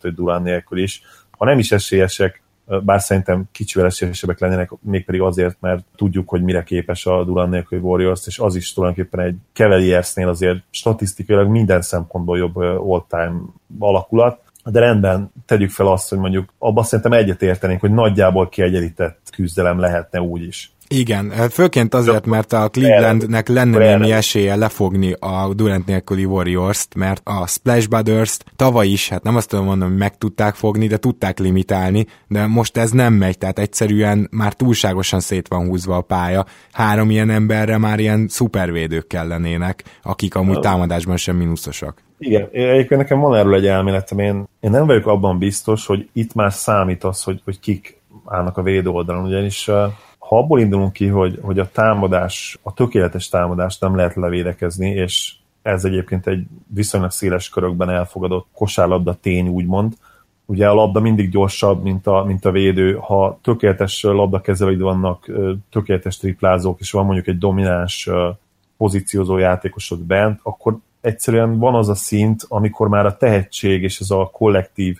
hogy Durán nélkül is. Ha nem is esélyesek, bár szerintem kicsivel esélyesebbek lennének, mégpedig azért, mert tudjuk, hogy mire képes a Durán nélküli Warriors, és az is tulajdonképpen egy Cavaliersnél azért statisztikailag minden szempontból jobb all-time alakulat, de rendben, tegyük fel azt, hogy mondjuk abban szerintem egyetértenénk, hogy nagyjából kiegyenlített küzdelem lehetne úgy is. Igen, hát főként azért, mert a Clevelandnek lenne némi esélye lefogni a Durant nélküli Warriors-t, mert a Splash Brothers-t tavaly is, hát nem azt tudom mondani, hogy meg tudták fogni, de tudták limitálni, de most ez nem megy, tehát egyszerűen már túlságosan szét van húzva a pálya. Három ilyen emberre már ilyen szupervédők kellenének, akik amúgy támadásban sem mínuszosak. Igen, egyébként nekem van erről egy elméletem, én, én nem vagyok abban biztos, hogy itt már számít az, hogy, hogy kik állnak a védő oldalon, ugyanis ha abból indulunk ki, hogy, hogy a támadás, a tökéletes támadást nem lehet levédekezni, és ez egyébként egy viszonylag széles körökben elfogadott kosárlabda tény, úgymond. Ugye a labda mindig gyorsabb, mint a, mint a védő. Ha tökéletes labdakezelőid vannak, tökéletes triplázók, és van mondjuk egy domináns pozíciózó játékosod bent, akkor egyszerűen van az a szint, amikor már a tehetség és ez a kollektív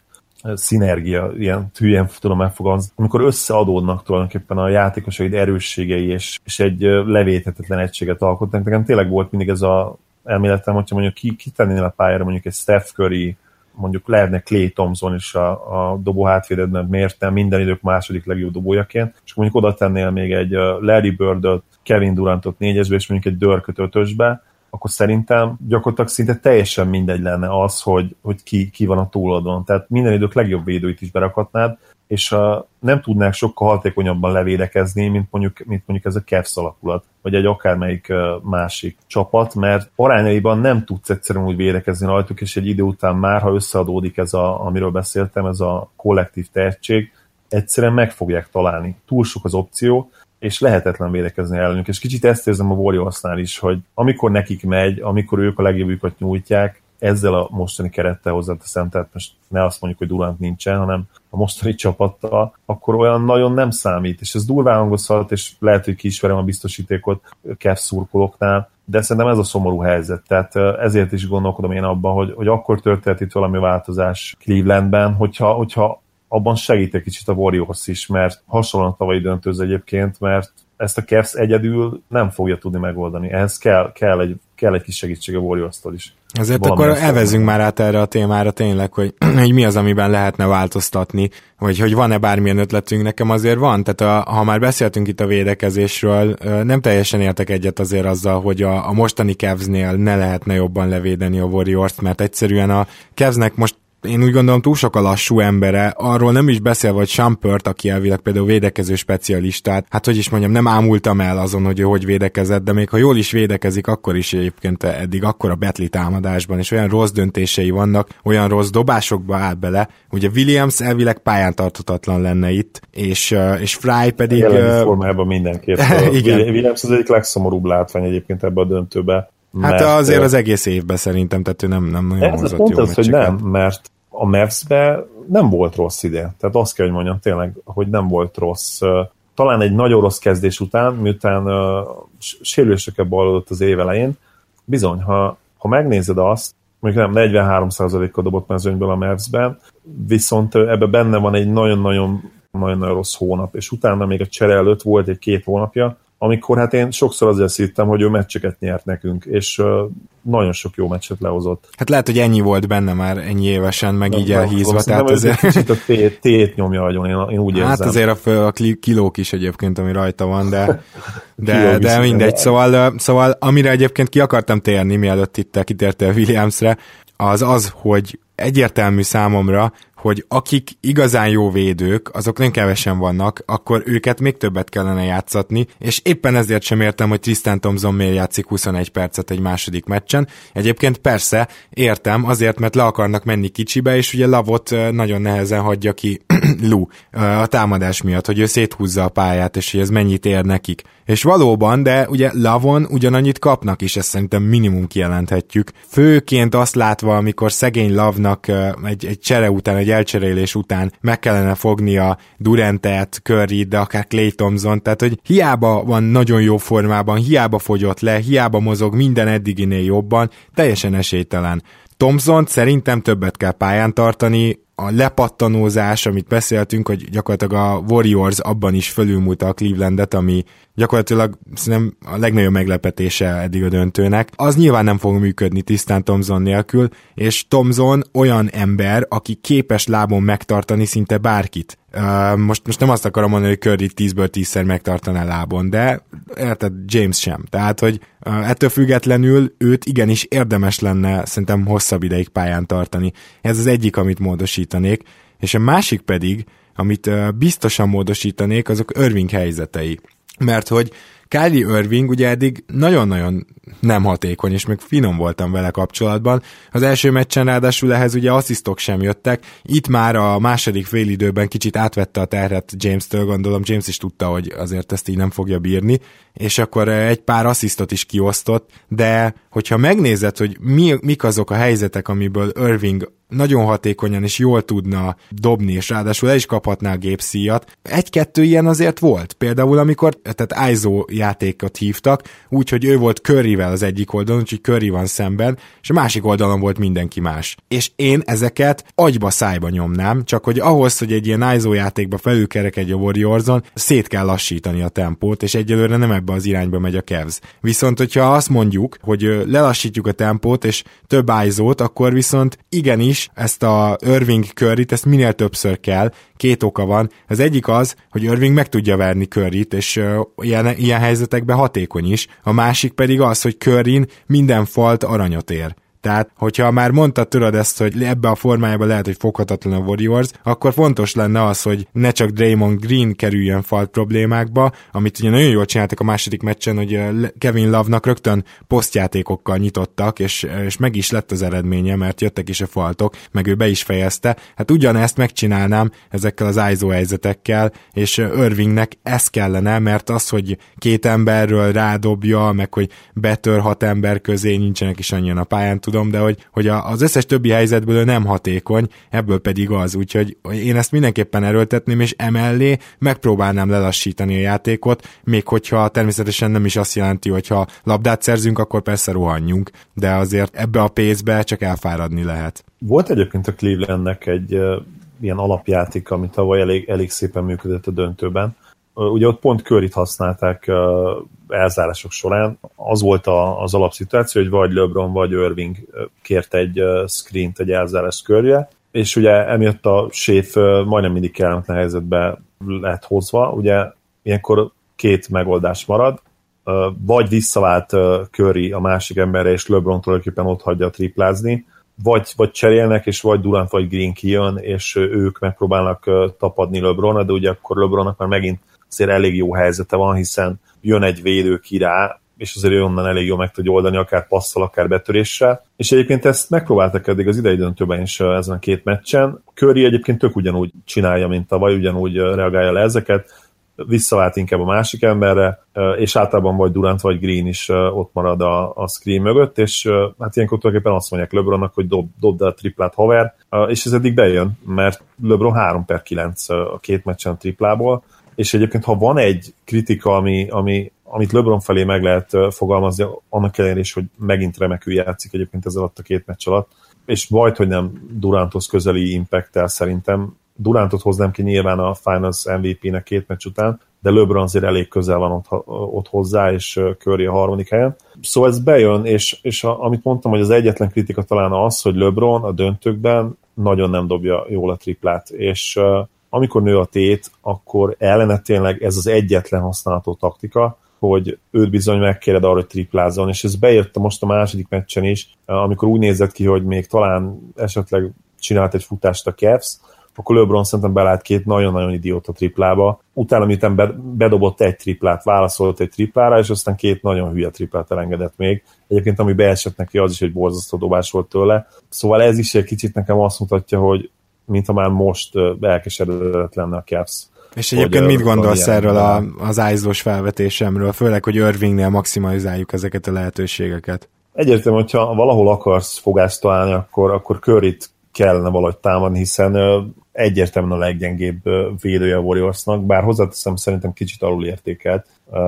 szinergia, ilyen hülyen tudom megfogalmazni, amikor összeadódnak tulajdonképpen a játékosaid erősségei, és, és egy levéthetetlen egységet alkotnak. Nekem tényleg volt mindig ez a elméletem, hogyha mondjuk ki, kitennél a pályára mondjuk egy Steph Curry, mondjuk lehetne Clay Thompson is a, a dobó hátvédedben, miért nem minden idők második legjobb dobójaként, és mondjuk oda tennél még egy Larry Birdot, Kevin Durantot négyesbe, és mondjuk egy Dörköt ötösbe, akkor szerintem gyakorlatilag szinte teljesen mindegy lenne az, hogy, hogy ki, ki van a túloldon. Tehát minden idők legjobb védőit is berakhatnád, és uh, nem tudnák sokkal hatékonyabban levédekezni, mint mondjuk, mint mondjuk ez a Cavs alakulat, vagy egy akármelyik másik csapat, mert arányaiban nem tudsz egyszerűen úgy védekezni rajtuk, és egy idő után már, ha összeadódik ez a, amiről beszéltem, ez a kollektív tehetség, egyszerűen meg fogják találni. Túl sok az opció, és lehetetlen védekezni ellenük. És kicsit ezt érzem a Warriorsnál is, hogy amikor nekik megy, amikor ők a legjobbjukat nyújtják, ezzel a mostani kerettel hozzáteszem, tehát most ne azt mondjuk, hogy Durant nincsen, hanem a mostani csapattal, akkor olyan nagyon nem számít, és ez durván hangozhat, és lehet, hogy kiismerem a biztosítékot Kev szurkolóknál, de szerintem ez a szomorú helyzet. Tehát ezért is gondolkodom én abban, hogy, hogy akkor történt itt valami változás Clevelandben, hogyha, hogyha abban segít egy kicsit a Warriors is, mert hasonlóan a tavalyi döntőz egyébként, mert ezt a Cavs egyedül nem fogja tudni megoldani. Ehhez kell, kell, egy, kell egy kis segítség a Warriors-tól is. Ezért Valami akkor evezünk már át erre a témára tényleg, hogy, hogy mi az, amiben lehetne változtatni, vagy hogy van-e bármilyen ötletünk, nekem azért van. Tehát a, ha már beszéltünk itt a védekezésről, nem teljesen értek egyet azért azzal, hogy a, a mostani Cavsnél ne lehetne jobban levédeni a Warriors-t, mert egyszerűen a Cavsnek most én úgy gondolom túl sok a lassú embere, arról nem is beszél, hogy Sampert, aki elvileg például védekező specialistát, hát hogy is mondjam, nem ámultam el azon, hogy ő hogy védekezett, de még ha jól is védekezik, akkor is egyébként eddig akkor a Betli támadásban, és olyan rossz döntései vannak, olyan rossz dobásokba áll bele, ugye Williams elvileg pályán tarthatatlan lenne itt, és, és Fry pedig... Jelenlegi formában mindenképp. igen. Williams az egyik legszomorúbb látvány egyébként ebbe a döntőbe. Hát azért az egész évben szerintem, tehát ő nem, nem nagyon ez hozott pont jó az, hogy nem, mert a Mavs-be nem volt rossz ide. Tehát azt kell, hogy mondjam tényleg, hogy nem volt rossz. Talán egy nagyon rossz kezdés után, miután uh, sérülésekkel ballodott az év elején, bizony, ha, ha megnézed azt, mondjuk nem 43%-kal dobott mezőnyből a Mavs-ben, viszont ebbe benne van egy nagyon-nagyon nagyon rossz hónap, és utána még a csere előtt volt egy két hónapja, amikor hát én sokszor azért hittem, hogy ő meccseket nyert nekünk, és nagyon sok jó meccset lehozott. Hát lehet, hogy ennyi volt benne már ennyi évesen, meg nem, így elhízva. Tehát azért... Kicsit a tét, tét nyomja agyon, én, én úgy hát érzem. Hát azért a, a kilók is egyébként, ami rajta van, de, de, de mindegy. Szóval, szóval amire egyébként ki akartam térni, mielőtt itt kitértél Williamsre, az az, hogy egyértelmű számomra, hogy akik igazán jó védők, azok nem kevesen vannak, akkor őket még többet kellene játszatni, és éppen ezért sem értem, hogy Tristan Thompson miért játszik 21 percet egy második meccsen. Egyébként persze, értem, azért, mert le akarnak menni kicsibe, és ugye Lavot nagyon nehezen hagyja ki Lu a támadás miatt, hogy ő széthúzza a pályát, és hogy ez mennyit ér nekik. És valóban, de ugye Lavon ugyanannyit kapnak is, ezt szerintem minimum kijelenthetjük. Főként azt látva, amikor szegény Lavnak egy, egy csere után, egy elcserélés után meg kellene fognia Durantet, Curry, de akár Clay Thompson, tehát hogy hiába van nagyon jó formában, hiába fogyott le, hiába mozog minden eddiginél jobban, teljesen esélytelen. Thompson szerintem többet kell pályán tartani, a lepattanózás, amit beszéltünk, hogy gyakorlatilag a Warriors abban is fölülmúlta a Clevelandet, ami gyakorlatilag szerintem a legnagyobb meglepetése eddig a döntőnek. Az nyilván nem fog működni tisztán Thompson nélkül, és Thompson olyan ember, aki képes lábon megtartani szinte bárkit. Most, most nem azt akarom mondani, hogy Curry 10-ből 10-szer megtartaná lábon, de érted, James sem. Tehát, hogy ettől függetlenül őt igenis érdemes lenne szerintem hosszabb ideig pályán tartani. Ez az egyik, amit módosítanék. És a másik pedig, amit biztosan módosítanék, azok Irving helyzetei mert hogy Kylie Irving ugye eddig nagyon-nagyon nem hatékony, és még finom voltam vele kapcsolatban. Az első meccsen ráadásul ehhez ugye asszisztok sem jöttek. Itt már a második félidőben kicsit átvette a terhet James-től, gondolom James is tudta, hogy azért ezt így nem fogja bírni, és akkor egy pár asszisztot is kiosztott, de hogyha megnézed, hogy mi, mik azok a helyzetek, amiből Irving nagyon hatékonyan és jól tudna dobni, és ráadásul el is kaphatná a gépszíjat. Egy-kettő ilyen azért volt. Például amikor, tehát ISO játékot hívtak, úgyhogy ő volt Curryvel az egyik oldalon, úgyhogy Curry van szemben, és a másik oldalon volt mindenki más. És én ezeket agyba szájba nyomnám, csak hogy ahhoz, hogy egy ilyen ISO játékba felülkerekedj a Warriorzon, szét kell lassítani a tempót, és egyelőre nem ebbe az irányba megy a Cavs. Viszont, hogyha azt mondjuk, hogy lelassítjuk a tempót, és több ISO-t, akkor viszont igenis ezt a Irving curry ezt minél többször kell, két oka van. Az egyik az, hogy Irving meg tudja verni curry és uh, ilyen, ilyen helyzetekben hatékony is. A másik pedig az, hogy curry minden falt aranyat ér. Tehát, hogyha már mondtad tudod ezt, hogy ebbe a formájában lehet, hogy foghatatlan a Warriors, akkor fontos lenne az, hogy ne csak Draymond Green kerüljön falt problémákba, amit ugye nagyon jól csináltak a második meccsen, hogy Kevin Love-nak rögtön posztjátékokkal nyitottak, és, és meg is lett az eredménye, mert jöttek is a faltok, meg ő be is fejezte. Hát ugyanezt megcsinálnám ezekkel az ISO helyzetekkel, és Irvingnek ez kellene, mert az, hogy két emberről rádobja, meg hogy betör hat ember közé, nincsenek is annyian a pályán, tud tudom, de hogy, hogy az összes többi helyzetből ő nem hatékony, ebből pedig az, úgyhogy én ezt mindenképpen erőltetném, és emellé megpróbálnám lelassítani a játékot, még hogyha természetesen nem is azt jelenti, hogy ha labdát szerzünk, akkor persze rohanjunk, de azért ebbe a pénzbe csak elfáradni lehet. Volt egyébként a Clevelandnek egy ilyen alapjáték, ami tavaly elég, elég szépen működött a döntőben. Ugye ott pont körit használták elzárások során. Az volt a, az alapszituáció, hogy vagy LeBron, vagy Irving kért egy screent egy elzárás körje, és ugye emiatt a séf majdnem mindig kellemetlen helyzetbe lett hozva, ugye ilyenkor két megoldás marad, vagy visszavált Curry a másik emberre, és LeBron tulajdonképpen ott hagyja triplázni, vagy, vagy cserélnek, és vagy Durant vagy Green kijön, és ők megpróbálnak tapadni lebron de ugye akkor LeBronnak már megint azért elég jó helyzete van, hiszen jön egy védő ki és azért onnan elég jól meg tudja oldani, akár passzal, akár betöréssel. És egyébként ezt megpróbáltak eddig az idei döntőben is ezen a két meccsen. Curry egyébként tök ugyanúgy csinálja, mint tavaly, ugyanúgy reagálja le ezeket, visszavált inkább a másik emberre, és általában vagy Durant vagy Green is ott marad a, a screen mögött, és hát ilyenkor tulajdonképpen azt mondják LeBronnak, hogy dob, dobd a triplát haver, és ez eddig bejön, mert LeBron 3 per 9 a két meccsen triplából, és egyébként ha van egy kritika, ami, ami, amit LeBron felé meg lehet fogalmazni, annak ellenére is, hogy megint remekül játszik egyébként ez alatt a két meccs alatt, és majd, hogy nem Duranthoz közeli impact szerintem. Durantot hoznám ki nyilván a Finals MVP-nek két meccs után, de LeBron azért elég közel van ott, ott hozzá, és Curry a harmadik helyen. Szóval ez bejön, és, és a, amit mondtam, hogy az egyetlen kritika talán az, hogy LeBron a döntőkben nagyon nem dobja jól a triplát, és amikor nő a tét, akkor ellene tényleg ez az egyetlen használható taktika, hogy őt bizony megkéred arra, hogy triplázzon, és ez bejött most a második meccsen is, amikor úgy nézett ki, hogy még talán esetleg csinált egy futást a Cavs, akkor LeBron szerintem belát két nagyon-nagyon idióta triplába. Utána, miután bedobott egy triplát, válaszolt egy triplára, és aztán két nagyon hülye triplát elengedett még. Egyébként, ami beesett neki, az is egy borzasztó dobás volt tőle. Szóval ez is egy kicsit nekem azt mutatja, hogy mint ha már most elkeseredett lenne a Cavs. És egyébként mit gondolsz erről a, az ájzós felvetésemről, főleg, hogy Irvingnél maximalizáljuk ezeket a lehetőségeket? Egyértelmű, hogyha valahol akarsz fogást találni, akkor, akkor curry kellene valahogy támadni, hiszen egyértelműen a leggyengébb védője a Warriorsnak, bár hozzáteszem szerintem kicsit alulértékelt,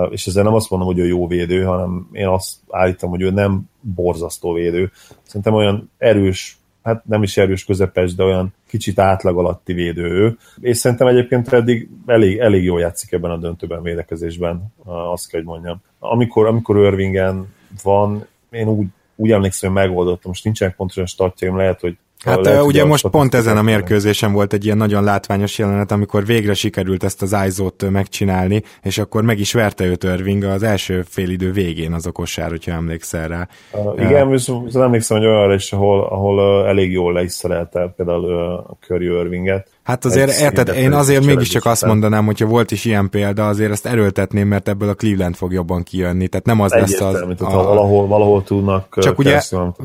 és ezzel nem azt mondom, hogy ő jó védő, hanem én azt állítom, hogy ő nem borzasztó védő. Szerintem olyan erős, hát nem is erős közepes, de olyan kicsit átlag alatti védő ő, és szerintem egyébként eddig elég, elég jól játszik ebben a döntőben védekezésben, azt kell, hogy mondjam. Amikor, amikor Irvingen van, én úgy, úgy emlékszem, hogy megoldottam, most nincsenek pontosan statjaim, lehet, hogy Hát lehet, ugye most pont ezen a mérkőzésen volt egy ilyen nagyon látványos jelenet, amikor végre sikerült ezt az ISO-t megcsinálni, és akkor meg is verte őt Irving az első félidő végén az a kosár, hogyha emlékszel rá. Uh, igen, viszont emlékszem, hogy olyanra is, ahol, ahol uh, elég jól le is szerelte például uh, Curry Irvinget. Hát azért, érted, én azért mégiscsak azt mondanám, hogyha volt is ilyen példa, azért ezt erőltetném, mert ebből a Cleveland fog jobban kijönni, tehát nem az lesz az... A, a, valahol, valahol tudnak csak ugye,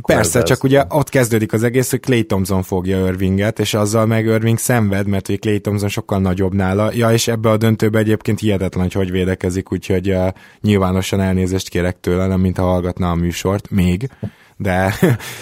persze, csak ugye ott kezdődik az egész, hogy Clay Thompson fogja Irvinget, és azzal meg Irving szenved, mert hogy Clay Thompson sokkal nagyobb nála. Ja, és ebbe a döntőbe egyébként hihetetlen, hogy hogy védekezik, úgyhogy uh, nyilvánosan elnézést kérek tőle, nem mint ha hallgatna a műsort, még de...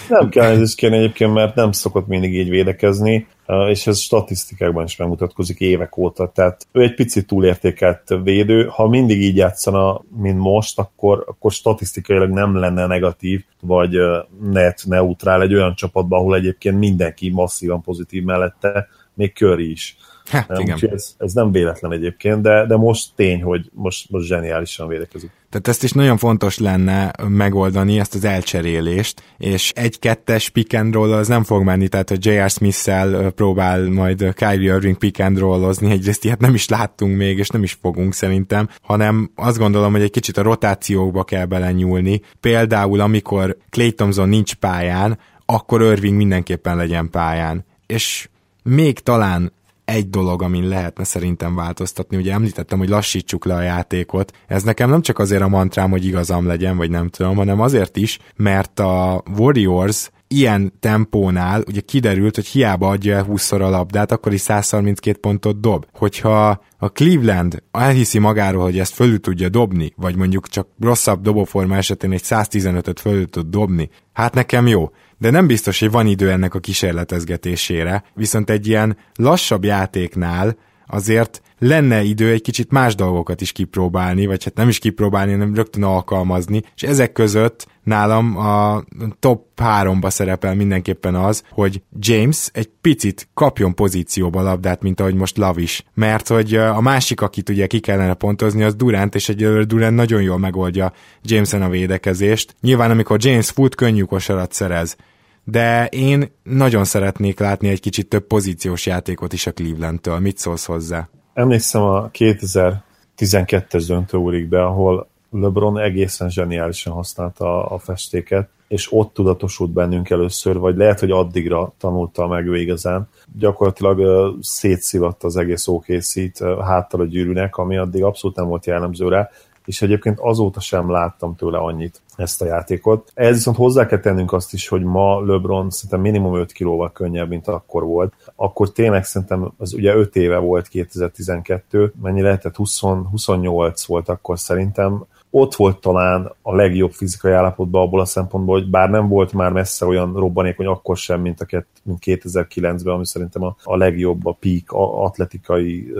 nem kell elnézést kérni egyébként, mert nem szokott mindig így védekezni, és ez statisztikákban is megmutatkozik évek óta, tehát ő egy picit túlértékelt védő, ha mindig így játszana, mint most, akkor, akkor statisztikailag nem lenne negatív, vagy net neutrál egy olyan csapatban, ahol egyébként mindenki masszívan pozitív mellette, még Curry is. Hát, igen. ez, ez nem véletlen egyébként, de, de most tény, hogy most, most zseniálisan védekezik. Tehát ezt is nagyon fontos lenne megoldani, ezt az elcserélést, és egy-kettes pick and roll az nem fog menni, tehát a J.R. Smith-szel próbál majd Kyrie Irving pick and rollozni, egyrészt ilyet nem is láttunk még, és nem is fogunk szerintem, hanem azt gondolom, hogy egy kicsit a rotációkba kell belenyúlni. Például, amikor Clay Thompson nincs pályán, akkor Irving mindenképpen legyen pályán. És még talán egy dolog, amin lehetne szerintem változtatni. Ugye említettem, hogy lassítsuk le a játékot. Ez nekem nem csak azért a mantrám, hogy igazam legyen, vagy nem tudom, hanem azért is, mert a Warriors ilyen tempónál ugye kiderült, hogy hiába adja el 20 a labdát, akkor is 132 pontot dob. Hogyha a Cleveland elhiszi magáról, hogy ezt fölül tudja dobni, vagy mondjuk csak rosszabb dobóforma esetén egy 115-öt fölül tud dobni, hát nekem jó de nem biztos, hogy van idő ennek a kísérletezgetésére, viszont egy ilyen lassabb játéknál azért lenne idő egy kicsit más dolgokat is kipróbálni, vagy hát nem is kipróbálni, hanem rögtön alkalmazni, és ezek között nálam a top 3-ba szerepel mindenképpen az, hogy James egy picit kapjon pozícióba labdát, mint ahogy most Lav is. Mert hogy a másik, akit ugye ki kellene pontozni, az Durant, és egy Durant nagyon jól megoldja Jameson a védekezést. Nyilván, amikor James fut, könnyű kosarat szerez de én nagyon szeretnék látni egy kicsit több pozíciós játékot is a Cleveland-től. Mit szólsz hozzá? Emlékszem a 2012-es döntő be, ahol LeBron egészen zseniálisan használta a festéket, és ott tudatosult bennünk először, vagy lehet, hogy addigra tanulta meg ő igazán. Gyakorlatilag uh, szétszivatta az egész uh, háttal a gyűrűnek, ami addig abszolút nem volt jellemző rá, és egyébként azóta sem láttam tőle annyit ezt a játékot. Ez viszont hozzá kell tennünk azt is, hogy ma LeBron szerintem minimum 5 kilóval könnyebb, mint akkor volt. Akkor tényleg szerintem, az ugye 5 éve volt 2012, mennyi lehetett? 20, 28 volt akkor szerintem, ott volt talán a legjobb fizikai állapotban abból a szempontból, hogy bár nem volt már messze olyan robbanékony akkor sem, mint, a, mint 2009-ben, ami szerintem a, a legjobb, a peak a atletikai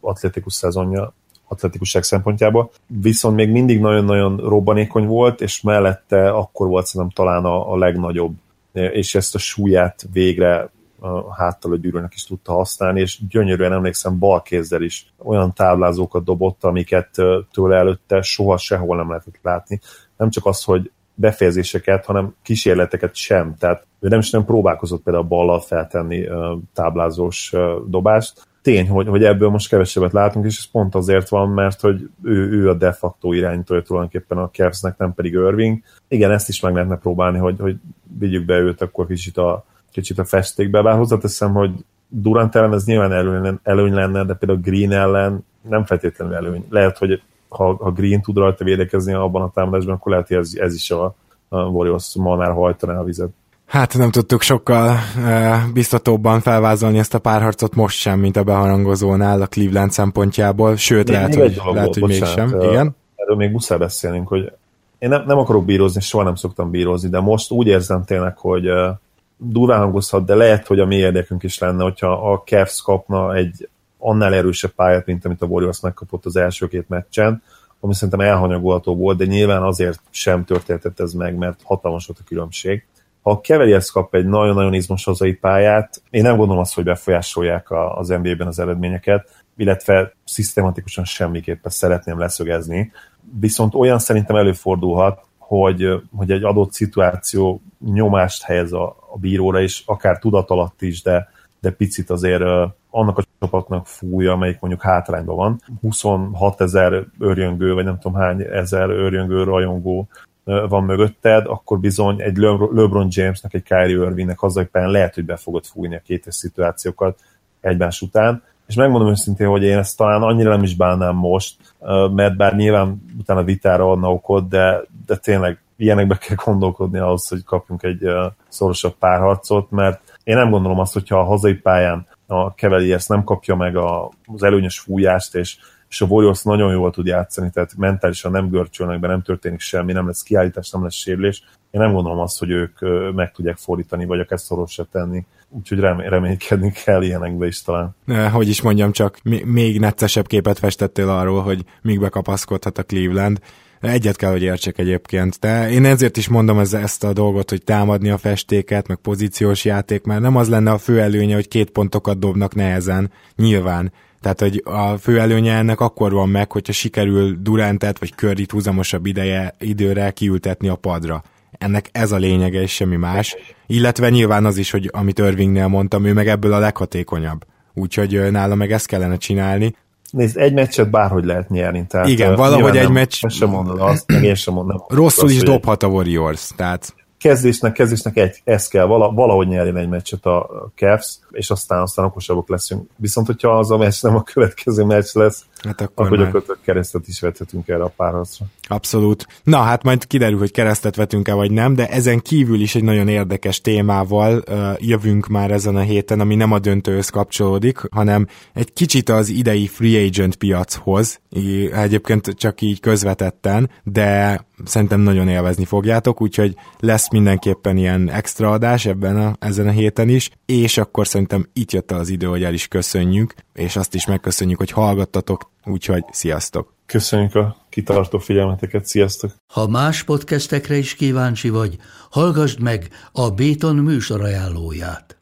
atletikus szezonja atletikusság szempontjából, viszont még mindig nagyon-nagyon robbanékony volt, és mellette akkor volt szerintem talán a, a legnagyobb, és ezt a súlyát végre a háttal a gyűrűnek is tudta használni, és gyönyörűen emlékszem bal kézzel is olyan táblázókat dobott, amiket tőle előtte soha sehol nem lehetett látni. Nem csak az, hogy befejezéseket, hanem kísérleteket sem. Tehát ő nem is nem próbálkozott például ballal feltenni táblázós dobást, tény, hogy, hogy ebből most kevesebbet látunk, és ez pont azért van, mert hogy ő, ő a de facto irányítója tulajdonképpen a Cavsnek, nem pedig Irving. Igen, ezt is meg lehetne próbálni, hogy, hogy vigyük be őt akkor kicsit a, kicsit a festékbe, bár hozzáteszem, hogy Durant ellen ez nyilván előny, előny lenne, de például Green ellen nem feltétlenül előny. Lehet, hogy ha, ha Green tud rajta védekezni abban a támadásban, akkor lehet, hogy ez, ez is a, a Warriors ma már hajtaná a vizet. Hát nem tudtuk sokkal uh, biztatóbban felvázolni ezt a párharcot most sem, mint a beharangozónál a Cleveland szempontjából, sőt még, lehet, még hogy, lehet, hogy mégsem. Uh, Igen? Erről még muszáj beszélnünk, hogy én nem, nem akarok bírozni, soha nem szoktam bírozni, de most úgy érzem tényleg, hogy uh, durván hangozhat, de lehet, hogy a mi érdekünk is lenne, hogyha a Cavs kapna egy annál erősebb pályát, mint amit a Warriors megkapott az első két meccsen, ami szerintem elhanyagolható volt, de nyilván azért sem történhetett ez meg, mert hatalmas volt a különbség. Ha a Cavaliers kap egy nagyon-nagyon izmos hazai pályát, én nem gondolom azt, hogy befolyásolják az NBA-ben az eredményeket, illetve szisztematikusan semmiképpen szeretném leszögezni. Viszont olyan szerintem előfordulhat, hogy, hogy egy adott szituáció nyomást helyez a, a bíróra, és akár tudat alatt is, de, de picit azért annak a csapatnak fújja, amelyik mondjuk hátrányban van. 26 ezer örjöngő, vagy nem tudom hány ezer örjöngő rajongó van mögötted, akkor bizony egy LeBron Jamesnek, egy Kyrie Irvingnek hazai lehet, hogy be fogod fújni a kétes szituációkat egymás után. És megmondom őszintén, hogy én ezt talán annyira nem is bánnám most, mert bár nyilván utána vitára adna okot, de, de tényleg ilyenekbe kell gondolkodni ahhoz, hogy kapjunk egy szorosabb párharcot, mert én nem gondolom azt, hogyha a hazai pályán a Cavaliers nem kapja meg az előnyös fújást, és, és a Warriors nagyon jól tud játszani, tehát mentálisan nem görcsölnek be, nem történik semmi, nem lesz kiállítás, nem lesz sérülés. Én nem gondolom azt, hogy ők meg tudják fordítani, vagy akár szorosra tenni. Úgyhogy reménykedni kell ilyenekbe is talán. Hogy is mondjam, csak még neccesebb képet festettél arról, hogy még bekapaszkodhat a Cleveland. Egyet kell, hogy értsek egyébként. De én ezért is mondom ez, ezt a dolgot, hogy támadni a festéket, meg pozíciós játék, mert nem az lenne a fő előnye, hogy két pontokat dobnak nehezen, nyilván. Tehát, hogy a fő előnye ennek akkor van meg, hogyha sikerül Durantet vagy Curryt húzamosabb ideje, időre kiültetni a padra. Ennek ez a lényege, és semmi más. Illetve nyilván az is, hogy amit Irvingnél mondtam, ő meg ebből a leghatékonyabb. Úgyhogy nála meg ezt kellene csinálni. Nézd, egy meccset bárhogy lehet nyerni. Tehát Igen, valahogy egy meccs... Sem mondod azt, meg én sem mondom. Rosszul is dobhat a Warriors, tehát kezdésnek, kezdésnek egy, ez kell, valahogy nyerjen egy meccset a Cavs, és aztán, aztán okosabbak leszünk. Viszont, hogyha az a meccs nem a következő meccs lesz, hát akkor, akkor gyakorlatilag keresztet is vethetünk erre a párharcra. Abszolút. Na, hát majd kiderül, hogy keresztet vetünk-e vagy nem, de ezen kívül is egy nagyon érdekes témával uh, jövünk már ezen a héten, ami nem a döntőhöz kapcsolódik, hanem egy kicsit az idei free agent piachoz, egyébként csak így közvetetten, de szerintem nagyon élvezni fogjátok, úgyhogy lesz mindenképpen ilyen extra adás ebben a, ezen a héten is, és akkor szerintem itt jött az idő, hogy el is köszönjük, és azt is megköszönjük, hogy hallgattatok, úgyhogy sziasztok! Köszönjük a kitartó figyelmeteket, sziasztok! Ha más podcastekre is kíváncsi vagy, hallgassd meg a Béton műsor ajánlóját.